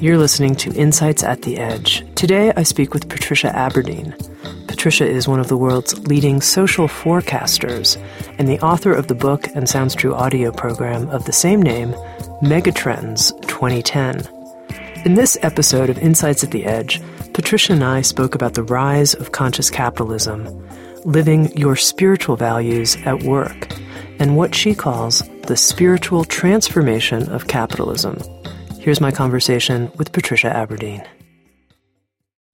You're listening to Insights at the Edge. Today I speak with Patricia Aburdene. Patricia is one of the world's leading social forecasters and the author of the book and Sounds True audio program of the same name, Megatrends 2010. In this episode of Insights at the Edge, Patricia and I spoke about the rise of conscious capitalism, living your spiritual values at work, and what she calls the spiritual transformation of capitalism. Here's my conversation with Patricia Aburdene.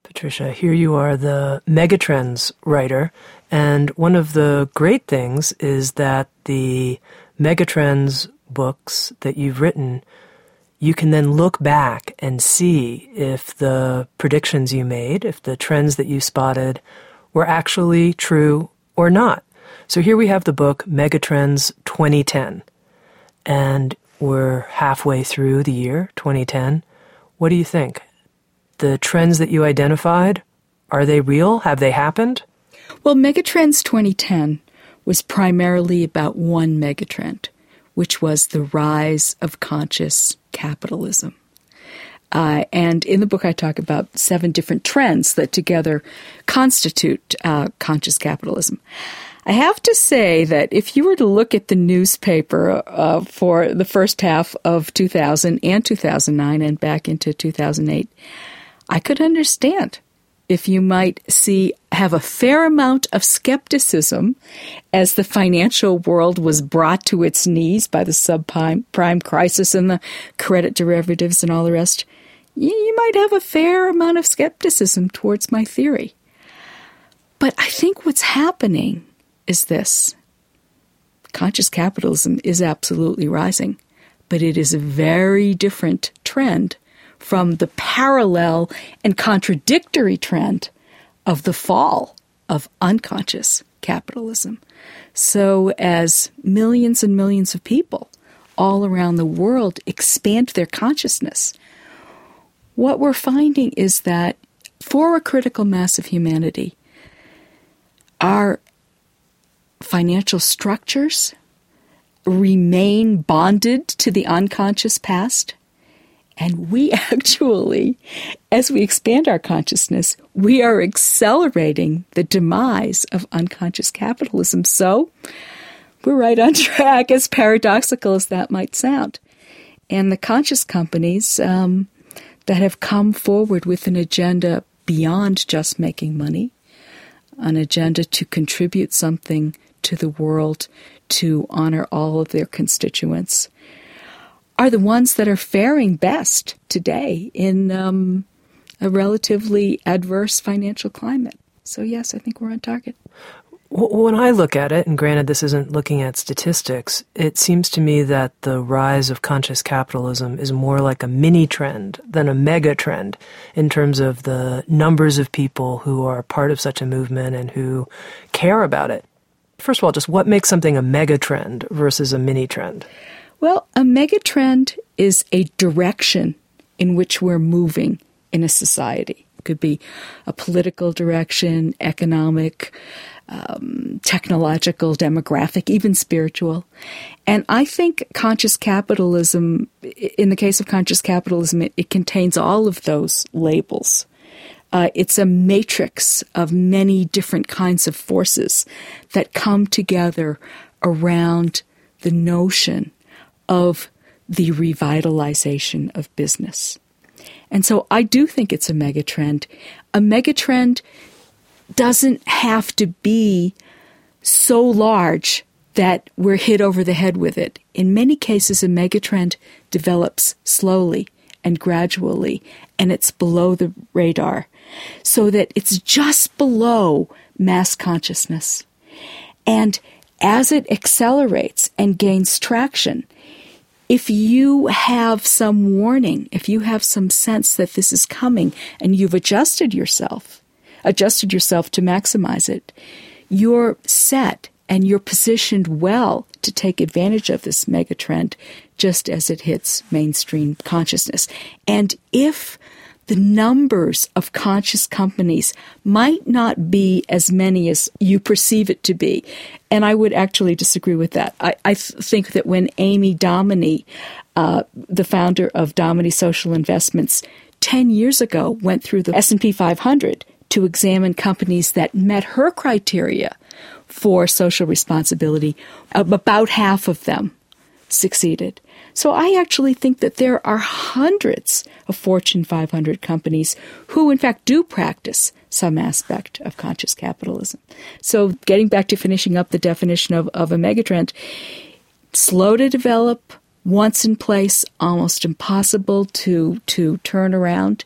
Patricia, here you are, the Megatrends writer, and one of the great things is that the Megatrends books that you've written, you can then look back and see if the predictions you made, if the trends that you spotted were actually true or not. So here we have the book Megatrends 2010. And we're halfway through the year, 2010. What do you think? The trends that you identified, are they real? Have they happened? Well, Megatrends 2010 was primarily about one megatrend, which was the rise of conscious capitalism. Uh, and in the book, I talk about seven different trends that together constitute uh, conscious capitalism. I have to say that if you were to look at the newspaper uh, for the first half of 2000 and 2009 and back into 2008, I could understand if you might see have a fair amount of skepticism as the financial world was brought to its knees by the subprime prime crisis and the credit derivatives and all the rest. You, you might have a fair amount of skepticism towards my theory. But I think what's happening is this conscious capitalism is absolutely rising, but it is a very different trend from the parallel and contradictory trend of the fall of unconscious capitalism. So, as millions and millions of people all around the world expand their consciousness, what we're finding is that for a critical mass of humanity, our financial structures remain bonded to the unconscious past. And we actually, as we expand our consciousness, we are accelerating the demise of unconscious capitalism. So we're right on track, as paradoxical as that might sound. And the conscious companies um, that have come forward with an agenda beyond just making money, an agenda to contribute something to the world to honor all of their constituents are the ones that are faring best today in um, a relatively adverse financial climate. So, yes, I think we're on target. When I look at it, and granted this isn't looking at statistics, it seems to me that the rise of conscious capitalism is more like a mini trend than a mega trend in terms of the numbers of people who are part of such a movement and who care about it. First of all, just what makes something a mega trend versus a mini trend? Well, a mega trend is a direction in which we're moving in a society. It could be a political direction, economic, um, technological, demographic, even spiritual. And I think conscious capitalism, in the case of conscious capitalism, it, it contains all of those labels. Uh, it's a matrix of many different kinds of forces that come together around the notion of the revitalization of business. And so I do think it's a megatrend. A megatrend doesn't have to be so large that we're hit over the head with it. In many cases, a megatrend develops slowly and gradually, and it's below the radar so that it's just below mass consciousness. And as it accelerates and gains traction, if you have some warning, if you have some sense that this is coming and you've adjusted yourself, adjusted yourself to maximize it, you're set and you're positioned well to take advantage of this megatrend just as it hits mainstream consciousness. And if the numbers of conscious companies might not be as many as you perceive it to be. And I would actually disagree with that. I, I think that when Amy Domini, uh, the founder of Domini Social Investments, 10 years ago went through the S&P 500 to examine companies that met her criteria for social responsibility, about half of them succeeded. So I actually think that there are hundreds of Fortune 500 companies who, in fact, do practice some aspect of conscious capitalism. So getting back to finishing up the definition of, of a megatrend, slow to develop, once in place, almost impossible to, to turn around.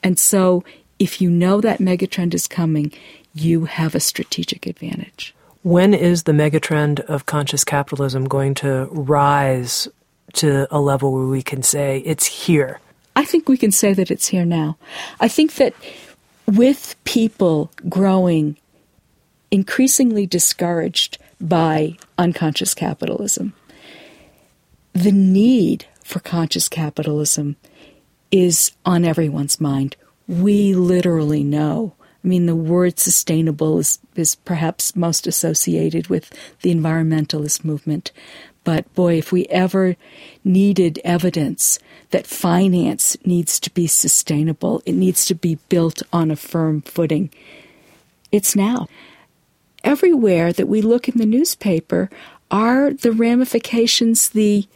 And so if you know that megatrend is coming, you have a strategic advantage. When is the megatrend of conscious capitalism going to rise to a level where we can say it's here? I think we can say that it's here now. I think that with people growing increasingly discouraged by unconscious capitalism, the need for conscious capitalism is on everyone's mind. We literally know. I mean, the word sustainable is, is perhaps most associated with the environmentalist movement. But boy, if we ever needed evidence that finance needs to be sustainable, it needs to be built on a firm footing, it's now. Everywhere that we look in the newspaper are the ramifications, the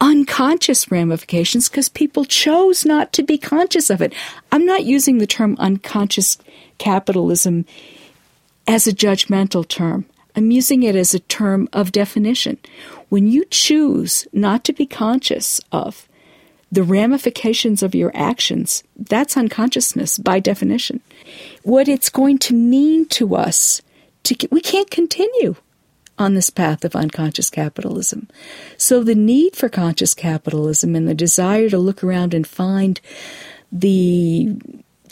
unconscious ramifications, because people chose not to be conscious of it. I'm not using the term unconscious capitalism as a judgmental term. I'm using it as a term of definition. When you choose not to be conscious of the ramifications of your actions, that's unconsciousness by definition. What it's going to mean to us, to, we can't continue on this path of unconscious capitalism. So the need for conscious capitalism and the desire to look around and find the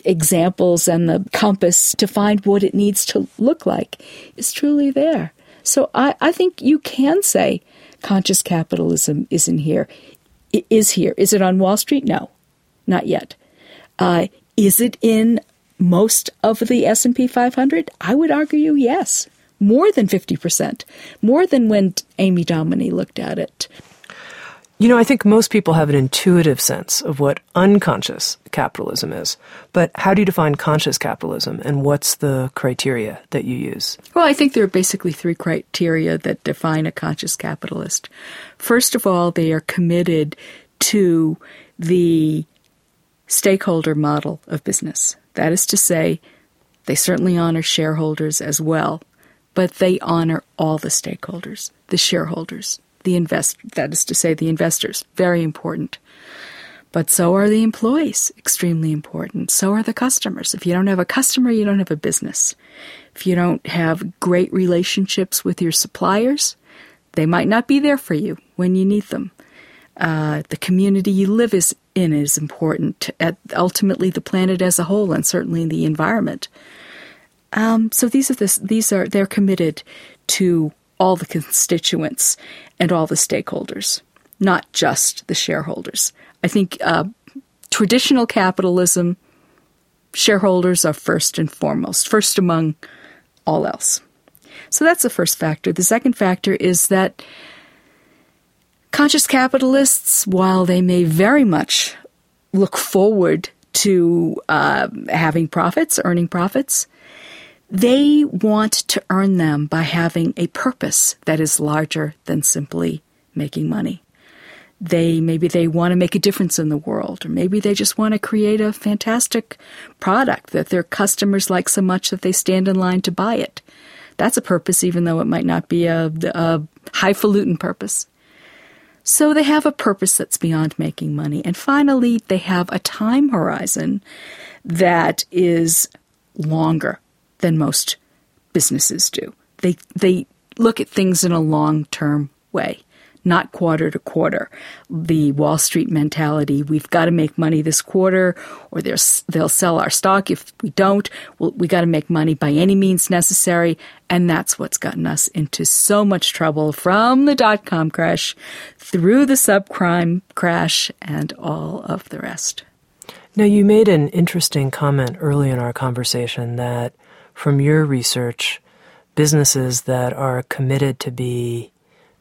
examples and the compass to find what it needs to look like is truly there. So I, I think you can say conscious capitalism isn't here. It is here. Is it on Wall Street? No, not yet. Uh, is it in most of the S&P 500? I would argue yes. More than 50%. More than when Amy Domini looked at it. You know, I think most people have an intuitive sense of what unconscious capitalism is. But how do you define conscious capitalism and what's the criteria that you use? Well, I think there are basically three criteria that define a conscious capitalist. First of all, they are committed to the stakeholder model of business. That is to say, they certainly honor shareholders as well, but they honor all the stakeholders, the shareholders, the invest that is to say the investors. Very important. But so are the employees. Extremely important. So are the customers. If you don't have a customer you don't have a business. If you don't have great relationships with your suppliers they might not be there for you when you need them. Uh, the community you live is in is important at ultimately the planet as a whole and certainly the environment. Um, so these are this, these are they're committed to all the constituents and all the stakeholders, not just the shareholders. I think uh, traditional capitalism, shareholders are first and foremost, first among all else. So that's the first factor. The second factor is that conscious capitalists, while they may very much look forward to uh, having profits, earning profits, they want to earn them by having a purpose that is larger than simply making money. They maybe they want to make a difference in the world, or maybe they just want to create a fantastic product that their customers like so much that they stand in line to buy it. That's a purpose, even though it might not be a, a highfalutin purpose. So they have a purpose that's beyond making money. And finally, they have a time horizon that is longer than most businesses do. They they look at things in a long term way, not quarter to quarter. The Wall Street mentality, we've got to make money this quarter, or they'll sell our stock. If we don't, well, we got to make money by any means necessary. And that's what's gotten us into so much trouble from the dot com crash through the subprime crash and all of the rest. Now, you made an interesting comment early in our conversation that from your research, businesses that are committed to be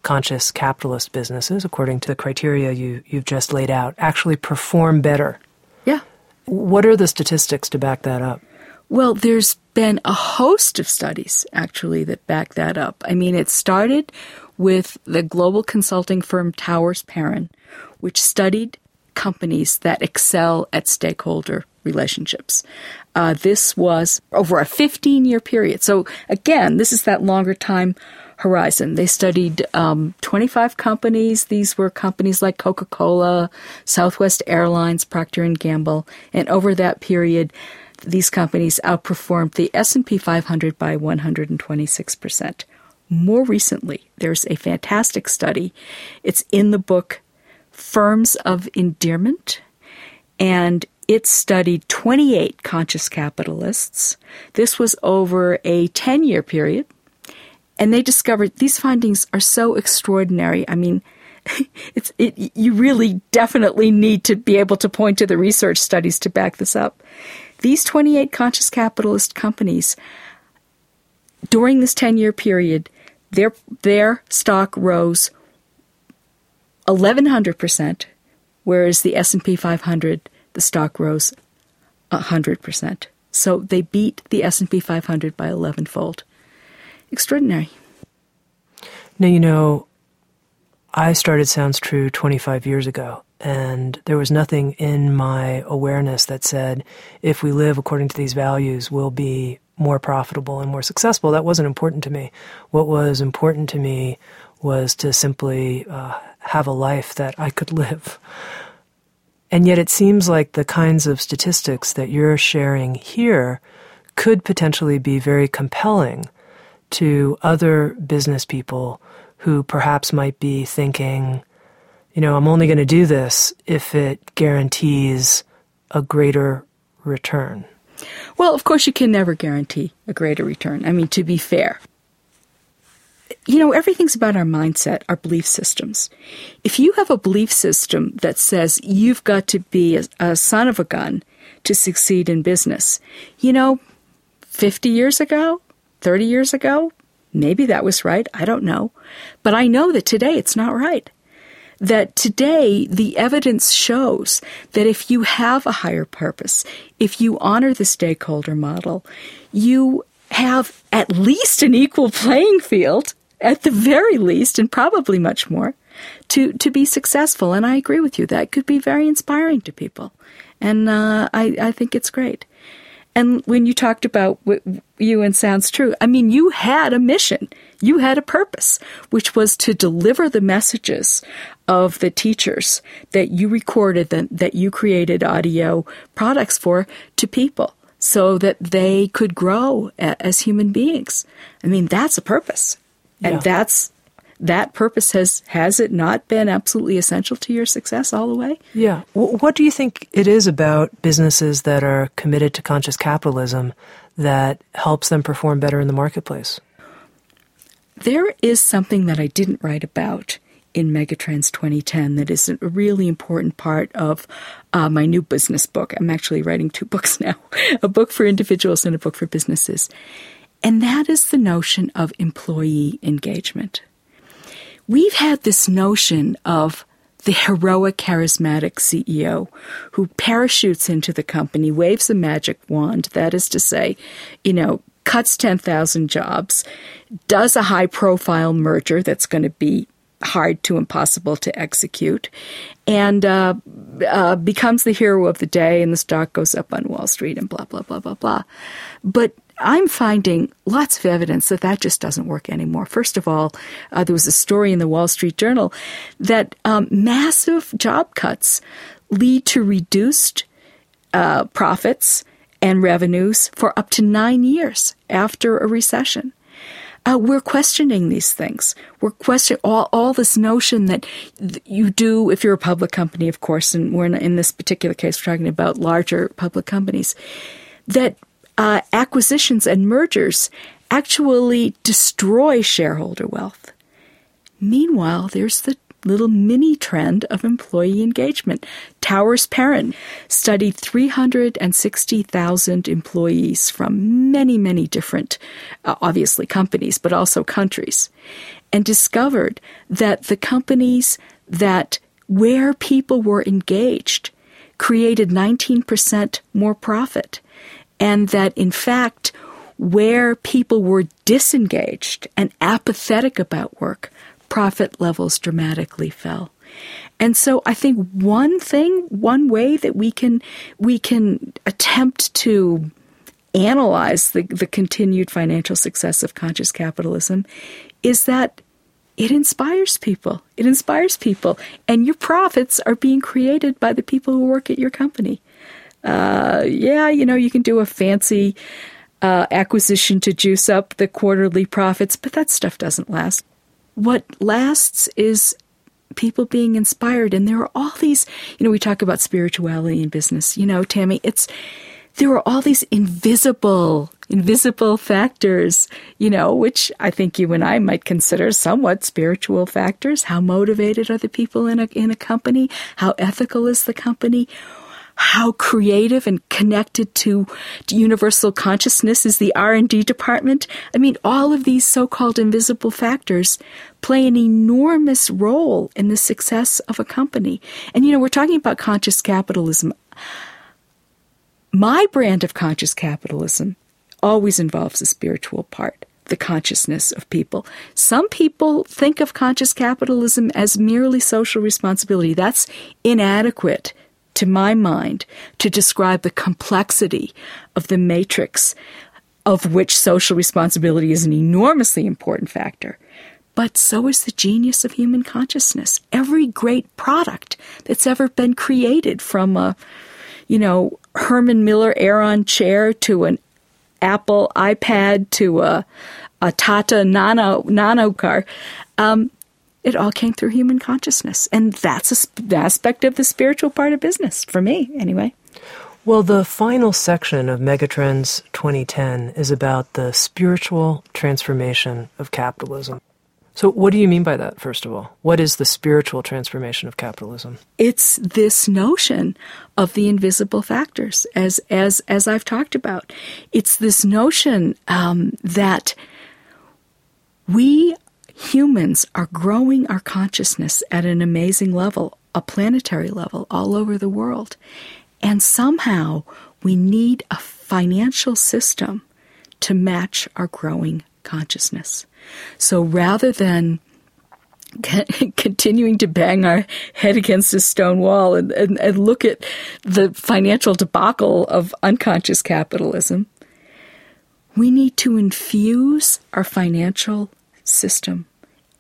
conscious capitalist businesses, according to the criteria you, you've just laid out, actually perform better. Yeah. What are the statistics to back that up? Well, there's been a host of studies actually that back that up. I mean, it started with the global consulting firm Towers Perrin, which studied companies that excel at stakeholder relationships. Uh, this was over a 15 year period. So, again, this is that longer time horizon. They studied um, 25 companies. These were companies like Coca-Cola, Southwest Airlines, Procter & Gamble. And over that period, these companies outperformed the S&P 500 by 126%. More recently, there's a fantastic study. It's in the book Firms of Endearment, and it studied 28 conscious capitalists. This was over a 10 year period. And they discovered these findings are so extraordinary. I mean, it's it, you really definitely need to be able to point to the research studies to back this up. These 28 conscious capitalist companies during this 10-year period, their their stock rose 1100%, whereas the S&P 500 the stock rose 100%. So they beat the S&P 500 by 11-fold extraordinary. Now, you know, I started Sounds True 25 years ago, and there was nothing in my awareness that said if we live according to these values, we'll be more profitable and more successful. That wasn't important to me. What was important to me was to simply uh, have a life that I could live. And yet, it seems like the kinds of statistics that you're sharing here could potentially be very compelling to other business people who perhaps might be thinking, you know, I'm only going to do this if it guarantees a greater return. Well, of course, you can never guarantee a greater return. I mean, to be fair, you know, everything's about our mindset, our belief systems. If you have a belief system that says you've got to be a, a son of a gun to succeed in business, you know, 50 years ago, 30 years ago. Maybe that was right. I don't know. But I know that today it's not right. That today the evidence shows that if you have a higher purpose, if you honor the stakeholder model, you have at least an equal playing field, at the very least, and probably much more, to, to be successful. And I agree with you. That could be very inspiring to people. And uh, I, I think it's great. And when you talked about you and Sounds True, I mean, you had a mission. You had a purpose, which was to deliver the messages of the teachers that you recorded, that, that you created audio products for to people so that they could grow as human beings. I mean, that's a purpose. And yeah. that's that purpose has has it not been absolutely essential to your success all the way? Yeah. What do you think it is about businesses that are committed to conscious capitalism that helps them perform better in the marketplace? There is something that I didn't write about in Megatrends 2010 that is a really important part of uh, my new business book. I'm actually writing two books now a book for individuals and a book for businesses. And that is the notion of employee engagement we've had this notion of the heroic, charismatic CEO who parachutes into the company, waves a magic wand, that is to say, you know, cuts 10,000 jobs, does a high profile merger that's going to be hard to impossible to execute, and uh, uh, becomes the hero of the day, and the stock goes up on Wall Street, and blah, blah, blah, blah, blah. But I'm finding lots of evidence that that just doesn't work anymore. First of all, uh, there was a story in the Wall Street Journal that um, massive job cuts lead to reduced uh, profits and revenues for up to nine years after a recession. uh, we're questioning these things. We're questioning all, all this notion that you do, if you're a public company, of course, and we're in, in this particular case, we're talking about larger public companies, that uh, acquisitions and mergers actually destroy shareholder wealth. Meanwhile, there's the little mini trend of employee engagement. Towers Perrin studied 360,000 employees from many, many different, uh, obviously, companies, but also countries, and discovered that the companies that where people were engaged created 19% more profit, and that in fact, where people were disengaged and apathetic about work, profit levels dramatically fell. And so I think one thing, one way that we can we can attempt to analyze the, the continued financial success of conscious capitalism is that it inspires people. It inspires people. And your profits are being created by the people who work at your company. Uh, yeah, you know, you can do a fancy uh, acquisition to juice up the quarterly profits, but that stuff doesn't last what lasts is people being inspired. And there are all these, you know, we talk about spirituality in business. You know, Tami, it's, there are all these invisible, invisible factors, you know, which I think you and I might consider somewhat spiritual factors. How motivated are the people in a, in a company? How ethical is the company? How creative and connected to, universal consciousness is the R&D department. I mean, all of these so-called invisible factors play an enormous role in the success of a company. And you know, we're talking about conscious capitalism. My brand of conscious capitalism always involves a spiritual part the consciousness of people. Some people think of conscious capitalism as merely social responsibility. That's inadequate to my mind, to describe the complexity of the matrix of which social responsibility is an enormously important factor. But so is the genius of human consciousness. Every great product that's ever been created from a, you know, Herman Miller Aeron chair to an Apple iPad to a, a Tata Nano, nano car, um, it all came through human consciousness. And that's an aspect of the spiritual part of business, for me, anyway. Well, the final section of Megatrends 2010 is about the spiritual transformation of capitalism. So, what do you mean by that, first of all? What is the spiritual transformation of capitalism? It's this notion of the invisible factors, as, as, as I've talked about. It's this notion um, that we humans are growing our consciousness at an amazing level, a planetary level, all over the world. And somehow we need a financial system to match our growing consciousness. So rather than continuing to bang our head against a stone wall and, and, and, look at the financial debacle of unconscious capitalism, we need to infuse our financial system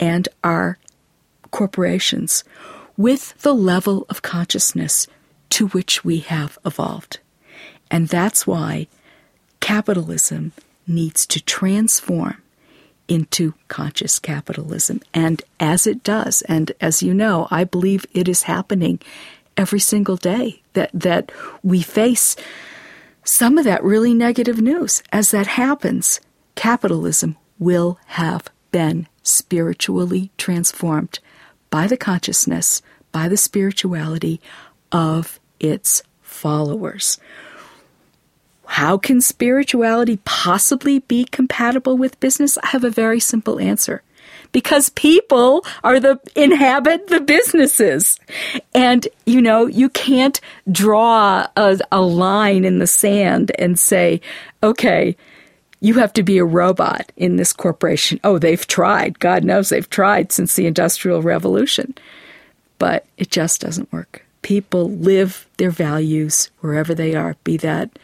and our corporations with the level of consciousness to which we have evolved. And that's why capitalism needs to transform into conscious capitalism. And as it does, and as you know, I believe it is happening every single day that, that we face some of that really negative news. As that happens, capitalism will have been spiritually transformed by the consciousness, by the spirituality of its followers. How can spirituality possibly be compatible with business? I have a very simple answer. Because people are the inhabit the businesses. And you know, you can't draw a, a line in the sand and say, okay, you have to be a robot in this corporation. Oh, they've tried. God knows they've tried since the Industrial Revolution. But it just doesn't work. People live their values wherever they are, be that,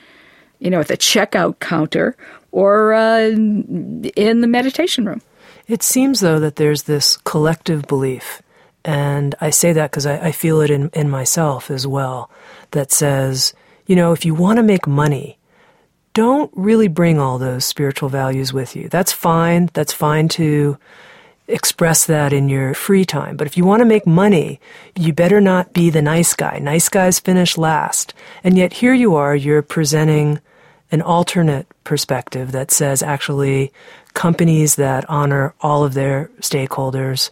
you know, at the checkout counter or uh, in the meditation room. It seems, though, that there's this collective belief, and I say that because I, I feel it in, in myself as well, that says, you know, if you want to make money, don't really bring all those spiritual values with you. That's fine. That's fine to express that in your free time. But if you want to make money, you better not be the nice guy. Nice guys finish last. And yet here you are, you're presenting an alternate perspective that says actually companies that honor all of their stakeholders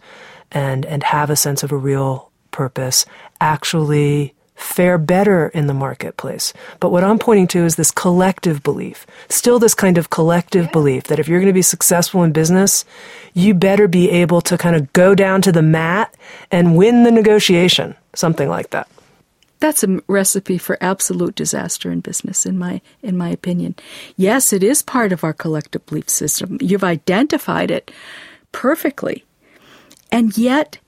and, and have a sense of a real purpose actually fare better in the marketplace. But what I'm pointing to is this collective belief, still this kind of collective belief that if you're going to be successful in business, you better be able to kind of go down to the mat and win the negotiation, something like that. That's a recipe for absolute disaster in business, in my in my opinion. Yes, it is part of our collective belief system. You've identified it perfectly, and yet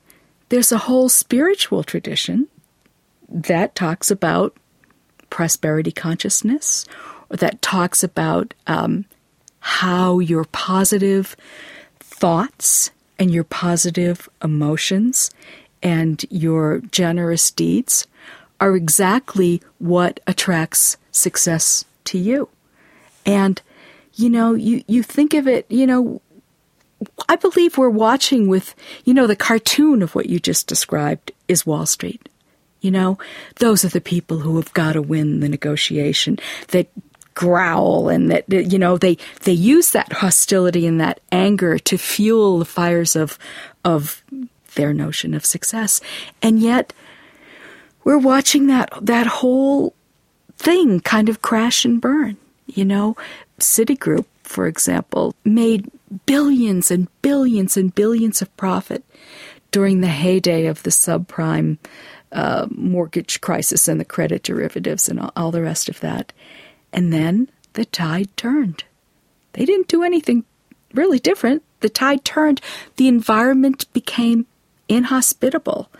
there's a whole spiritual tradition that talks about prosperity consciousness, or that talks about um, how your positive thoughts and your positive emotions and your generous deeds are exactly what attracts success to you. And, you know, you, you think of it, you know, I believe we're watching with, you know, the cartoon of what you just described is Wall Street. You know, those are the people who have got to win the negotiation that growl and that you know they they use that hostility and that anger to fuel the fires of of their notion of success. And yet we're watching that that whole thing kind of crash and burn. You know, Citigroup, for example, made billions and billions and billions of profit during the heyday of the subprime uh, mortgage crisis and the credit derivatives and all, all the rest of that. And then the tide turned. They didn't do anything really different. The tide turned. The environment became inhospitable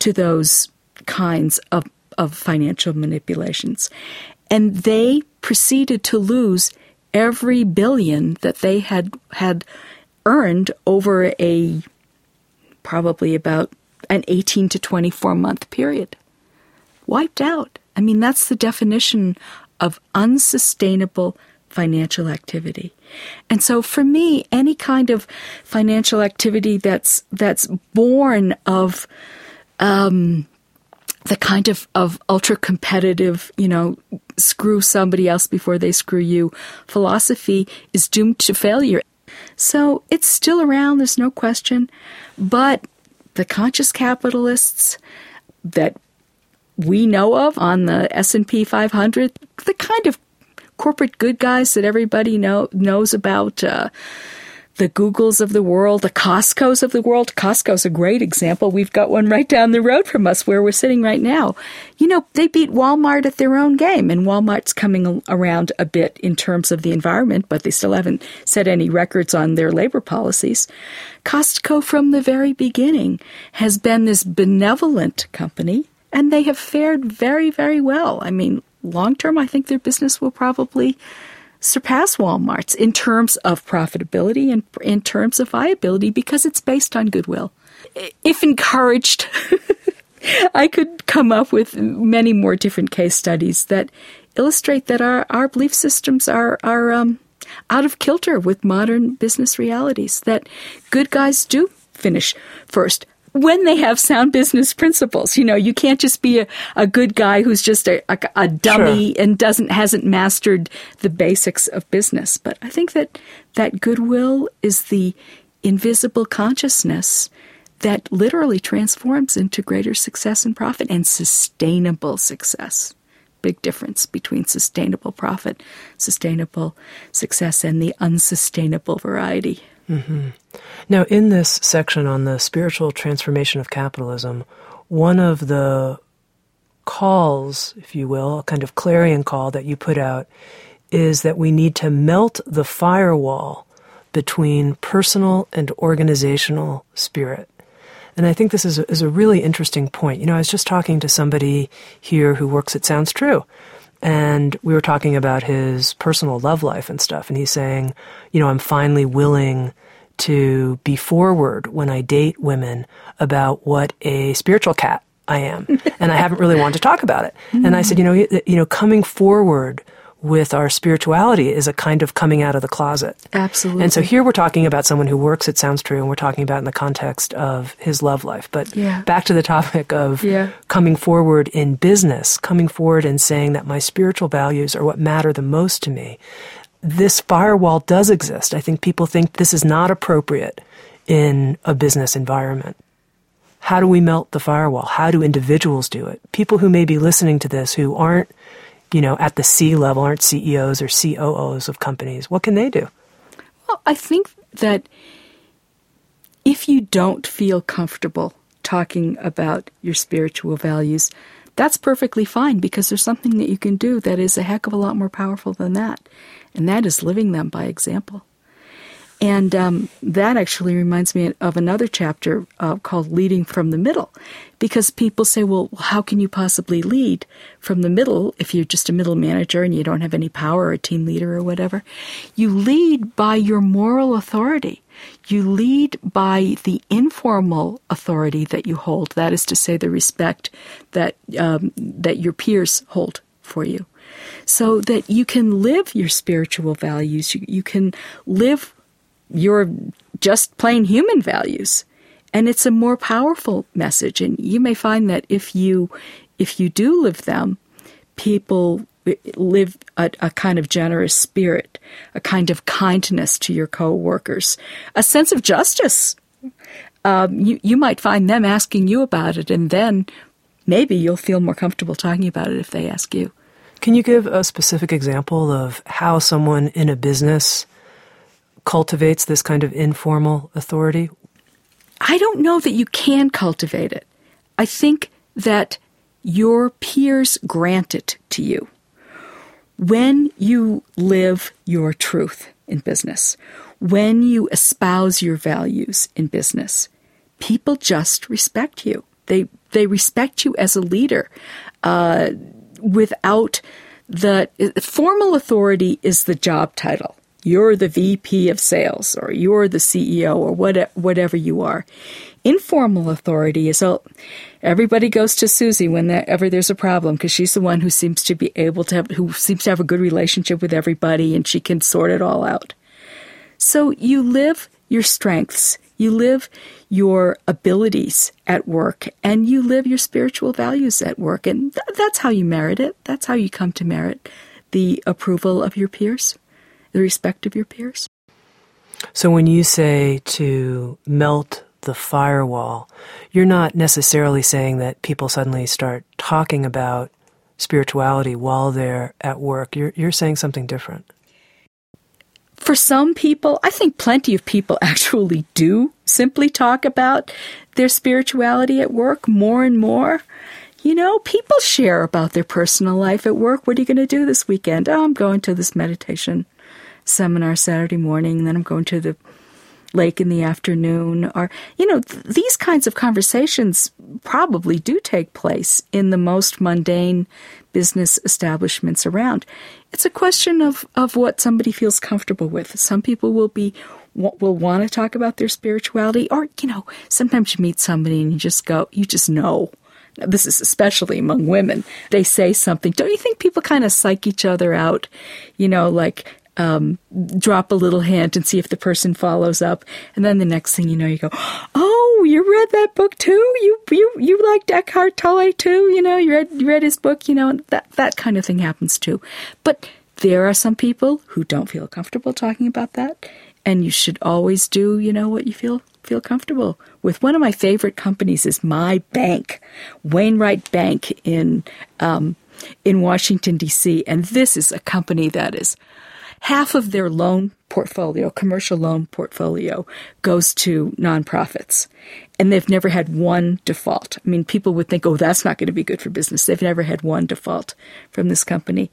to those kinds of, of financial manipulations. And they proceeded to lose every billion that they had had earned over a probably about an 18 to 24 month period. Wiped out. I mean, that's the definition of unsustainable financial activity. And so for me, any kind of financial activity that's that's born of um, the kind of, of ultra competitive, you know, screw somebody else before they screw you philosophy is doomed to failure. So it's still around, there's no question. But the conscious capitalists that we know of on the S&P 500, the kind of corporate good guys that everybody know, knows about, uh, the Googles of the world, the Costco's of the world. Costco's a great example. We've got one right down the road from us where we're sitting right now. You know, they beat Walmart at their own game, and Walmart's coming around a bit in terms of the environment, but they still haven't set any records on their labor policies. Costco, from the very beginning, has been this benevolent company, and they have fared very, very well. I mean, long term, I think their business will probably surpass Walmart's in terms of profitability and in terms of viability because it's based on goodwill. If encouraged, I could come up with many more different case studies that illustrate that our, our belief systems are, are um, out of kilter with modern business realities, that good guys do finish first when they have sound business principles. You know, you can't just be a, a good guy who's just a, a, a dummy sure. and doesn't hasn't mastered the basics of business. But I think that that goodwill is the invisible consciousness that literally transforms into greater success and profit and sustainable success. Big difference between sustainable profit, sustainable success, and the unsustainable variety. Mm-hmm. Now, in this section on the spiritual transformation of capitalism, one of the calls, if you will, a kind of clarion call that you put out, is that we need to melt the firewall between personal and organizational spirit. And I think this is a, is a really interesting point. You know, I was just talking to somebody here who works at Sounds True, and we were talking about his personal love life and stuff. And he's saying, you know, I'm finally willing to be forward when I date women about what a spiritual cat I am. and I haven't really wanted to talk about it. And I said, you know, you know, coming forward with our spirituality is a kind of coming out of the closet. Absolutely. And so here we're talking about someone who works at Sounds True, and we're talking about in the context of his love life. But yeah. back to the topic of yeah. coming forward in business, coming forward and saying that my spiritual values are what matter the most to me. This firewall does exist. I think people think this is not appropriate in a business environment. How do we melt the firewall? How do individuals do it? People who may be listening to this who aren't you know, at the C level, aren't CEOs or COOs of companies. What can they do? Well, I think that if you don't feel comfortable talking about your spiritual values, that's perfectly fine because there's something that you can do that is a heck of a lot more powerful than that, and that is living them by example. And um, that actually reminds me of another chapter uh, called Leading from the Middle, because people say, well, how can you possibly lead from the middle if you're just a middle manager and you don't have any power or a team leader or whatever? You lead by your moral authority. You lead by the informal authority that you hold. That is to say, the respect that um, that your peers hold for you, so that you can live your spiritual values. You, you can live your just plain human values. And it's a more powerful message. And you may find that if you if you do live them people live a, a, kind of generous spirit a kind of kindness to your co-workers a sense of justice. Um, you, you might find them asking you about it and then maybe you'll feel more comfortable talking about it if they ask you. Can you give a specific example of how someone in a business cultivates this kind of informal authority? I don't know that you can cultivate it. I think that your peers grant it to you. When you live your truth in business, when you espouse your values in business, people just respect you. They they respect you as a leader uh, without the formal authority is the job title you're the VP of sales or you're the CEO or what, whatever you are. Informal authority is oh, everybody goes to Susie whenever there's a problem because she's the one who seems to be able to have, who seems to have a good relationship with everybody and she can sort it all out. So you live your strengths, you live your abilities at work, and you live your spiritual values at work. And th- that's how you merit it. That's how you come to merit the approval of your peers the respect of your peers. So when you say to melt the firewall, you're not necessarily saying that people suddenly start talking about spirituality while they're at work. You're, you're saying something different. For some people, I think plenty of people actually do simply talk about their spirituality at work more and more. You know, people share about their personal life at work. What are you going to do this weekend? Oh, I'm going to this meditation seminar Saturday morning, then I'm going to the lake in the afternoon or you know th- these kinds of conversations probably do take place in the most mundane business establishments around it's a question of of what somebody feels comfortable with some people will be will want to talk about their spirituality or you know sometimes you meet somebody and you just go you just know this is especially among women. They say something. Don't you think people kind of psych each other out? You know, like um, drop a little hint and see if the person follows up. And then the next thing you know, you go, "Oh, you read that book too? You you you liked Eckhart Tolle too? You know, you read you read his book. You know, that that kind of thing happens too." But there are some people who don't feel comfortable talking about that, and you should always do, you know, what you feel feel comfortable with. One of my favorite companies is my bank, Wainwright Bank in um, in Washington D.C., and this is a company that is half of their loan portfolio, commercial loan portfolio, goes to nonprofits. And they've never had one default. I mean, people would think, oh, that's not going to be good for business. They've never had one default from this company.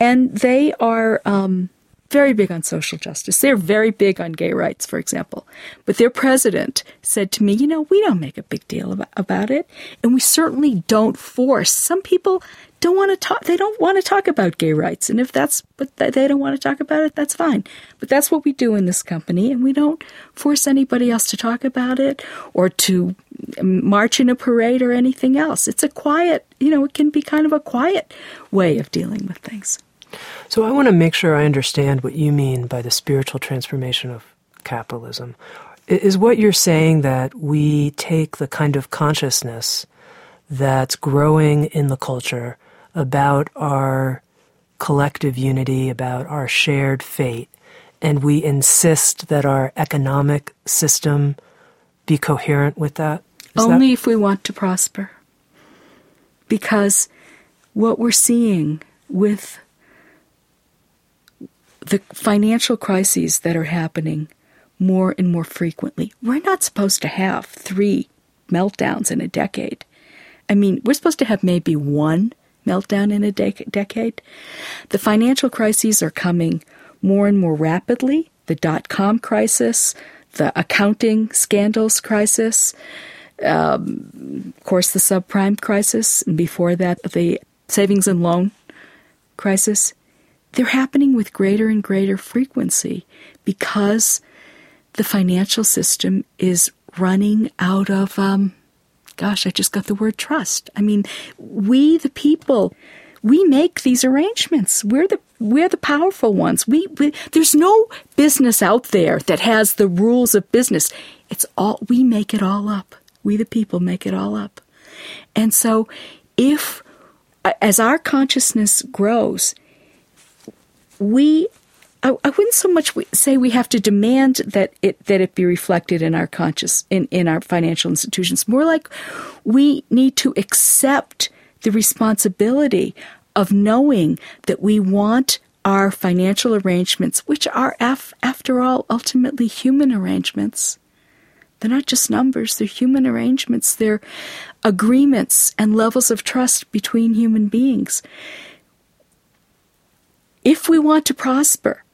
And they are um, very big on social justice. They're very big on gay rights, for example. But their president said to me, you know, we don't make a big deal about, about it. And we certainly don't force. Some people don't want to talk they don't want to talk about gay rights and if that's but they don't want to talk about it that's fine but that's what we do in this company and we don't force anybody else to talk about it or to mm, march in a parade or anything else it's a quiet you know it can be kind of a quiet way of dealing with things So I want to make sure I understand what you mean by the spiritual transformation of capitalism. Is what you're saying that we take the kind of consciousness that's growing in the culture about our collective unity, about our shared fate, and we insist that our economic system be coherent with that? Is Only that- if we want to prosper. Because what we're seeing with the financial crises that are happening more and more frequently, we're not supposed to have three meltdowns in a decade. I mean, we're supposed to have maybe one meltdown in a de- decade. The financial crises are coming more and more rapidly. The dot com crisis, the accounting scandals crisis, um, of course, the subprime crisis, and before that, the savings and loan crisis. They're happening with greater and greater frequency because the financial system is running out of, um, gosh, I just got the word trust. I mean, we, the people, we make these arrangements. We're the we're the powerful ones. We, we, there's no business out there that has the rules of business. It's all we make it all up. We the people make it all up. And so if as our consciousness grows, we I, I wouldn't so much say we have to demand that it that it be reflected in our conscious in, in our financial institutions. More like we need to accept the responsibility of knowing that we want our financial arrangements, which are, af- after all, ultimately human arrangements. They're not just numbers, they're human arrangements. They're agreements and levels of trust between human beings. If we want to prosper,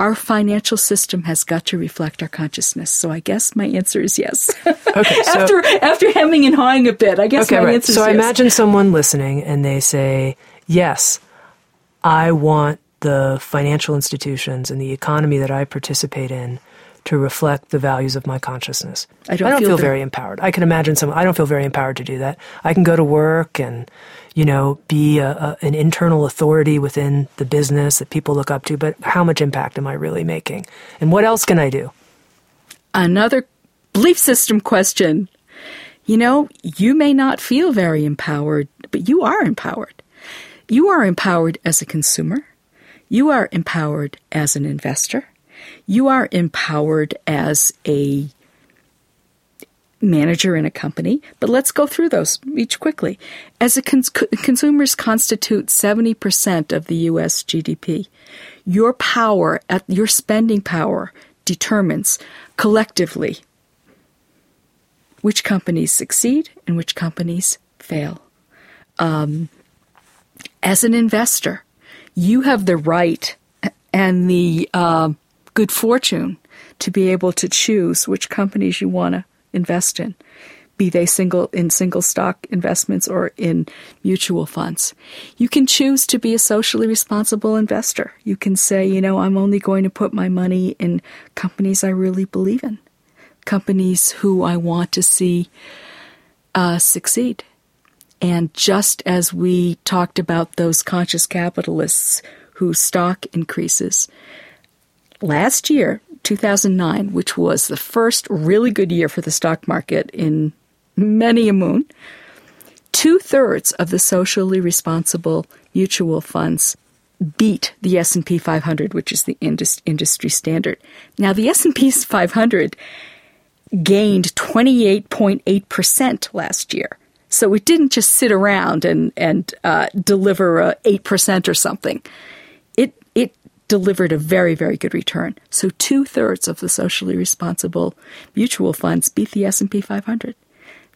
our financial system has got to reflect our consciousness. So I guess my answer is yes. Okay. So, after after hemming and hawing a bit, I guess okay, my right. answer is so yes. So I imagine someone listening and they say, "Yes, I want the financial institutions and the economy that I participate in to reflect the values of my consciousness. I don't, I don't feel, feel very empowered. I can imagine some. I don't feel very empowered to do that. I can go to work and, you know, be a, a, an internal authority within the business that people look up to. But how much impact am I really making? And what else can I do? Another belief system question. You know, you may not feel very empowered, but you are empowered. You are empowered as a consumer. You are empowered as an investor. You are empowered as a manager in a company, but let's go through those each quickly. As cons- consumers constitute 70% of the US GDP. Your power at your spending power determines collectively which companies succeed and which companies fail. Um, as an investor, you have the right and the uh, good fortune to be able to choose which companies you want to invest in, be they single in single stock investments or in mutual funds. You can choose to be a socially responsible investor. You can say, you know, I'm only going to put my money in companies I really believe in, companies who I want to see uh, succeed. And just as we talked about those conscious capitalists whose stock increases, last year, 2009, which was the first really good year for the stock market in many a moon, two thirds of the socially responsible mutual funds beat the S&P 500, which is the industry standard. Now, the S&P 500 gained 28.8% last year. So it didn't just sit around and and uh, deliver eight percent or something. It it delivered a very very good return. So two thirds of the socially responsible mutual funds beat the S and P 500.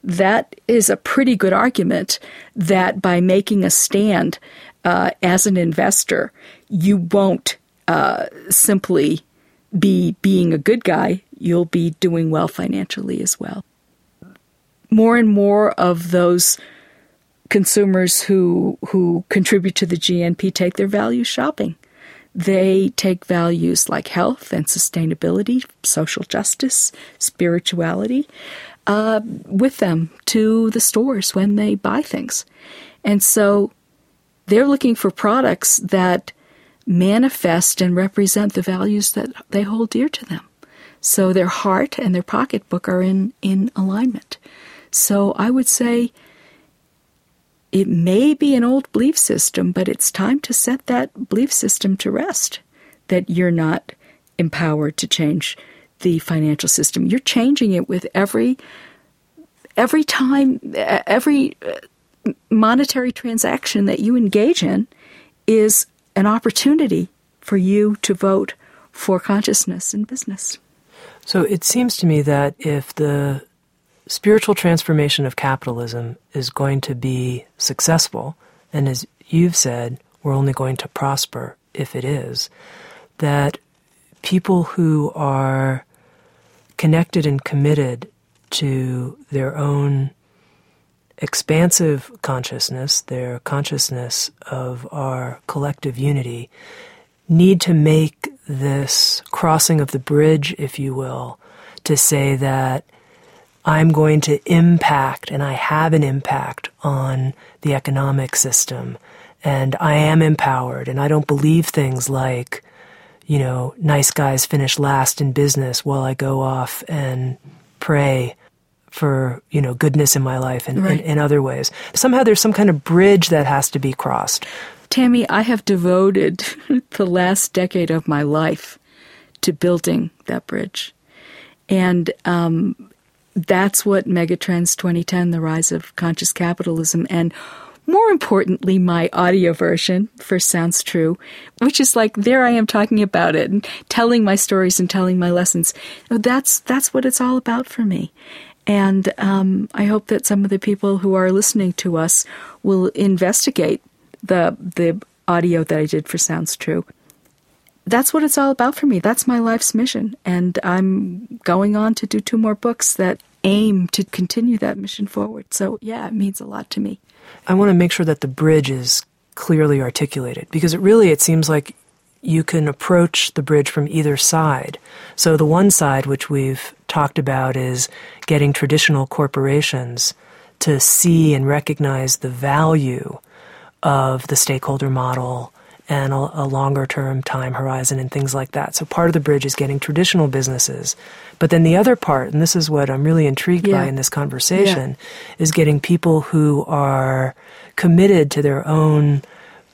That is a pretty good argument that by making a stand uh, as an investor, you won't uh, simply be being a good guy. You'll be doing well financially as well more and more of those consumers who who contribute to the GNP take their value shopping. They take values like health and sustainability, social justice, spirituality, uh, with them to the stores when they buy things, and so they're looking for products that manifest and represent the values that they hold dear to them. So their heart and their pocketbook are in, in alignment. So I would say it may be an old belief system, but it's time to set that belief system to rest that you're not empowered to change the financial system. You're changing it with every every time every uh, monetary transaction that you engage in is an opportunity for you to vote for consciousness in business. So it seems to me that if the spiritual transformation of capitalism is going to be successful, and as you've said, we're only going to prosper if it is, that people who are connected and committed to their own expansive consciousness, their consciousness of our collective unity, need to make this crossing of the bridge, if you will, to say that I'm going to impact, and I have an impact on the economic system, and I am empowered, and I don't believe things like, you know, nice guys finish last in business while I go off and pray for, you know, goodness in my life and right. other ways. Somehow there's some kind of bridge that has to be crossed. Tami, I have devoted the last decade of my life to building that bridge. And um, that's what Megatrends 2010, The Rise of Conscious Capitalism, and more importantly, my audio version for Sounds True, which is like there I am talking about it and telling my stories and telling my lessons. That's that's what it's all about for me. And um, I hope that some of the people who are listening to us will investigate the the audio that I did for Sounds True. That's what it's all about for me. That's my life's mission. And I'm going on to do two more books that aim to continue that mission forward. So, yeah, it means a lot to me. I want to make sure that the bridge is clearly articulated because it really it seems like you can approach the bridge from either side. So the one side which we've talked about is getting traditional corporations to see and recognize the value of the stakeholder model and a, a, longer term time horizon and things like that. So part of the bridge is getting traditional businesses. But then the other part, and this is what I'm really intrigued yeah. by in this conversation, yeah. is getting people who are committed to their own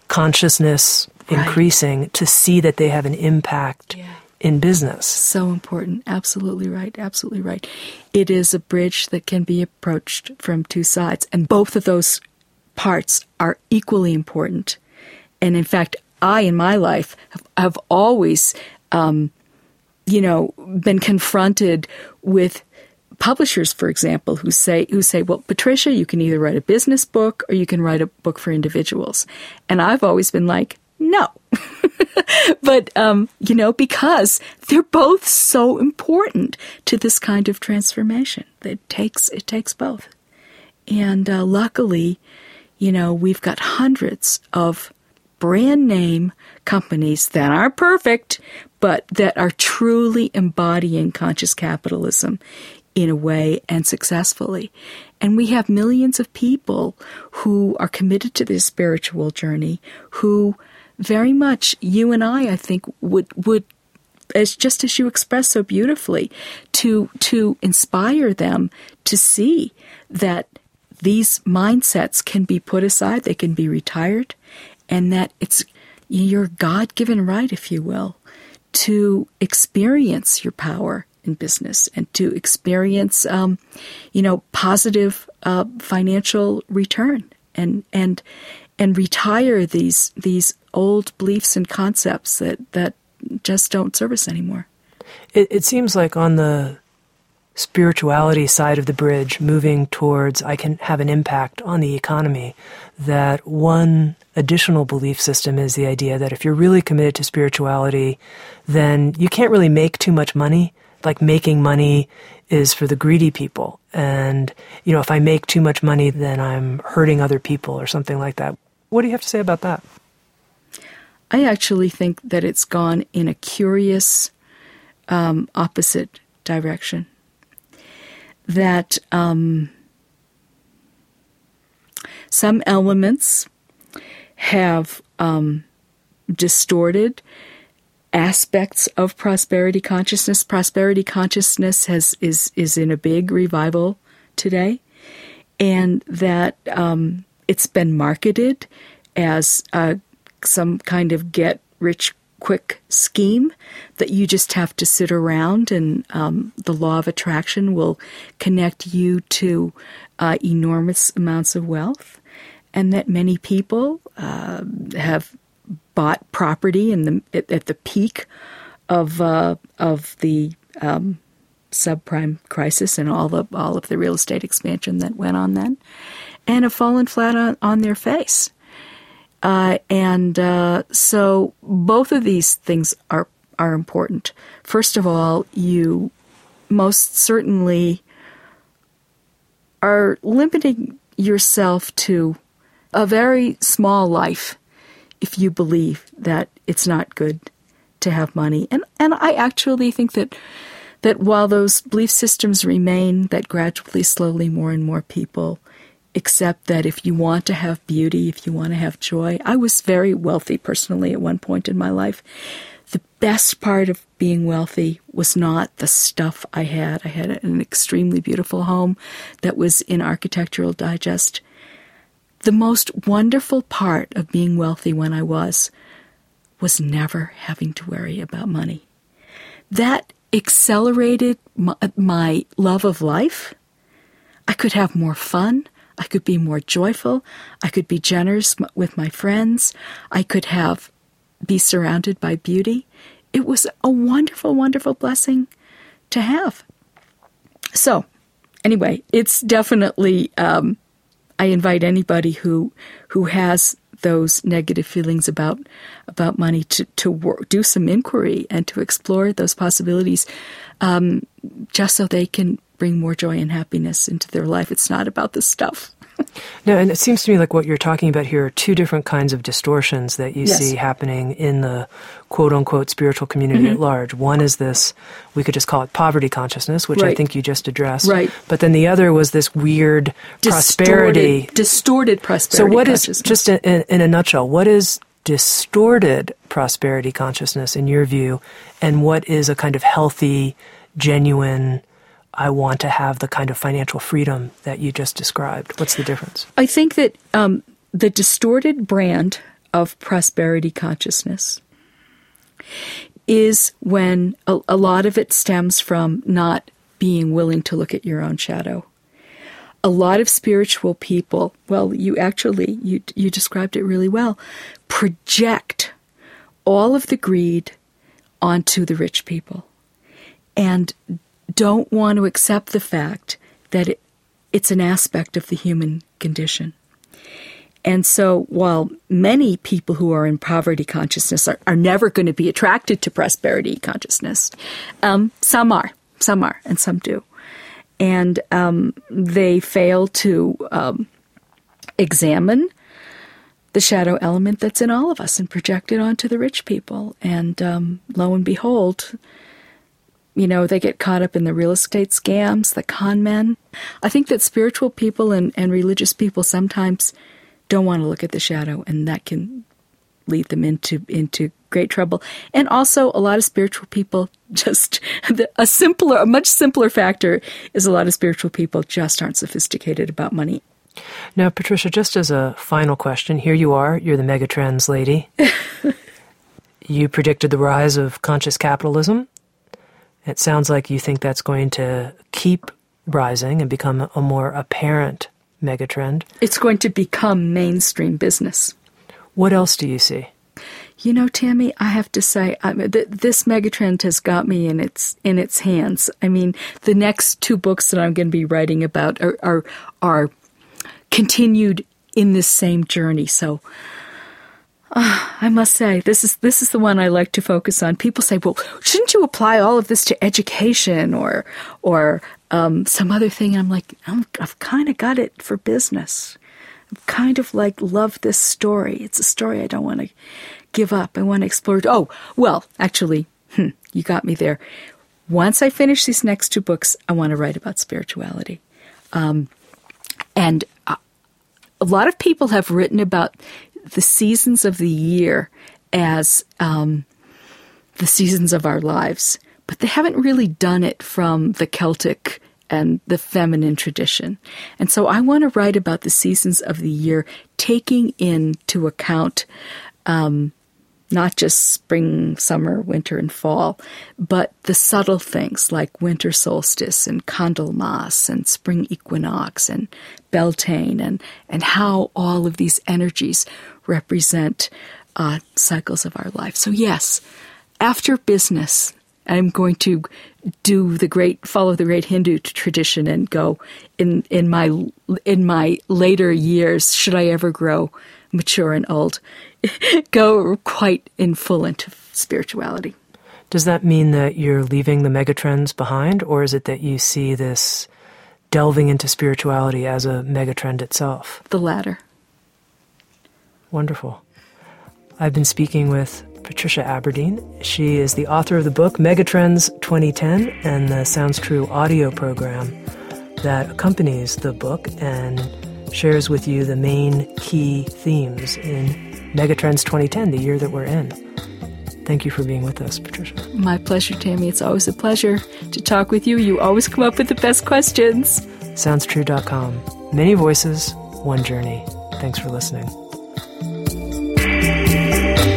consciousness right. increasing to see that they have an impact yeah. in business. So important. Absolutely right. Absolutely right. It is a bridge that can be approached from two sides, and both of those parts are equally important. And in fact, I, in my life, have, have always, um, you know, been confronted with publishers, for example, who say who say, "Well, Patricia, you can either write a business book or you can write a book for individuals," and I've always been like, "No." but um, you know, because they're both so important to this kind of transformation, it takes it takes both. And uh, luckily, you know, we've got hundreds of brand name companies that are perfect, but that are truly embodying conscious capitalism in a way and successfully. And we have millions of people who are committed to this spiritual journey who very much you and I I think would would as just as you express so beautifully to to inspire them to see that these mindsets can be put aside, they can be retired, and that it's your God given right, if you will, to experience your power in business and to experience, um, you know, positive uh, financial return and and and retire these these old beliefs and concepts that that just don't serve us anymore. It, it seems like on the spirituality side of the bridge, moving towards I can have an impact on the economy, that one additional belief system is the idea that if you're really committed to spirituality, then you can't really make too much money. Like making money is for the greedy people. And, you know, if I make too much money, then I'm hurting other people or something like that. What do you have to say about that? I actually think that it's gone in a curious um, opposite direction that um, some elements have um, distorted aspects of prosperity consciousness. Prosperity consciousness has is is in a big revival today, and that um, it's been marketed as uh, some kind of get rich quick scheme that you just have to sit around and um, the law of attraction will connect you to uh, enormous amounts of wealth and that many people uh, have bought property in the at, at the peak of uh, of the um, subprime crisis and all the all of the real estate expansion that went on then, and have fallen flat on, on their face. Uh, and uh, so both of these things are are important. First of all, you most certainly are limiting yourself to a very small life if you believe that it's not good to have money. And and I actually think that that while those belief systems remain, that gradually, slowly, more and more people accept that if you want to have beauty, if you want to have joy, I was very wealthy personally at one point in my life. The best part of being wealthy was not the stuff I had. I had an extremely beautiful home that was in Architectural Digest. The most wonderful part of being wealthy when I was was never having to worry about money. That accelerated my, my love of life. I could have more fun. I could be more joyful. I could be generous with my friends. I could have be surrounded by beauty. It was a wonderful, wonderful blessing to have. So, anyway, it's definitely. Um, I invite anybody who who has those negative feelings about about money to to work, do some inquiry and to explore those possibilities, um, just so they can bring more joy and happiness into their life. It's not about the stuff. no, and it seems to me like what you're talking about here are two different kinds of distortions that you yes. see happening in the quote unquote spiritual community mm-hmm. at large. One is this, we could just call it poverty consciousness, which right. I think you just addressed. Right. But then the other was this weird distorted, prosperity. Distorted prosperity. So, what is, just in, in a nutshell, what is distorted prosperity consciousness in your view, and what is a kind of healthy, genuine, I want to have the kind of financial freedom that you just described? What's the difference? I think that um, the distorted brand of prosperity consciousness is when a, a lot of it stems from not being willing to look at your own shadow. A lot of spiritual people, well, you actually you you described it really well, project all of the greed onto the rich people and don't want to accept the fact that it, it's an aspect of the human condition. And so, while many people who are in poverty consciousness are, are never going to be attracted to prosperity consciousness, um, some are, some are, and some do. And um, they fail to um, examine the shadow element that's in all of us and project it onto the rich people. And um, lo and behold, you know, they get caught up in the real estate scams, the con men. I think that spiritual people and, and religious people sometimes don't want to look at the shadow, and that can lead them into into great trouble. And also, a lot of spiritual people just a simpler, a much simpler factor is a lot of spiritual people just aren't sophisticated about money. Now, Patricia, just as a final question, here you are. You're the megatrends lady. you predicted the rise of conscious capitalism. It sounds like you think that's going to keep rising and become a more apparent megatrend. It's going to become mainstream business. What else do you see? You know, Tami, I have to say, I mean, th- this megatrend has got me in its in its hands. I mean, the next two books that I'm going to be writing about are are, are continued in this same journey. So uh, I must say, this is this is the one I like to focus on. People say, "Well, shouldn't you apply all of this to education or or um, some other thing?" And I'm like, i have kind of got it for business. i kind of like love this story. It's a story I don't want to give up. I want to explore. It. Oh, well, actually, hmm, you got me there. Once I finish these next two books, I want to write about spirituality. Um, and uh, a lot of people have written about the seasons of the year as um, the seasons of our lives, but they haven't really done it from the Celtic and the feminine tradition. And so I want to write about the seasons of the year, taking into account um, not just spring, summer, winter, and fall, but the subtle things like winter solstice and Candlemas and spring equinox and Beltane, and, and how all of these energies represent uh, cycles of our life. So, yes, after business, I'm going to do the great follow the great Hindu tradition and go in in my in my later years should I ever grow mature and old go quite in full into spirituality. Does that mean that you're leaving the megatrends behind or is it that you see this delving into spirituality as a megatrend itself? The latter. Wonderful. I've been speaking with Patricia Aburdene. She is the author of the book Megatrends 2010 and the Sounds True audio program that accompanies the book and shares with you the main key themes in Megatrends 2010, the year that we're in. Thank you for being with us, Patricia. My pleasure, Tami. It's always a pleasure to talk with you. You always come up with the best questions. SoundsTrue.com. Many voices, one journey. Thanks for listening. Yeah.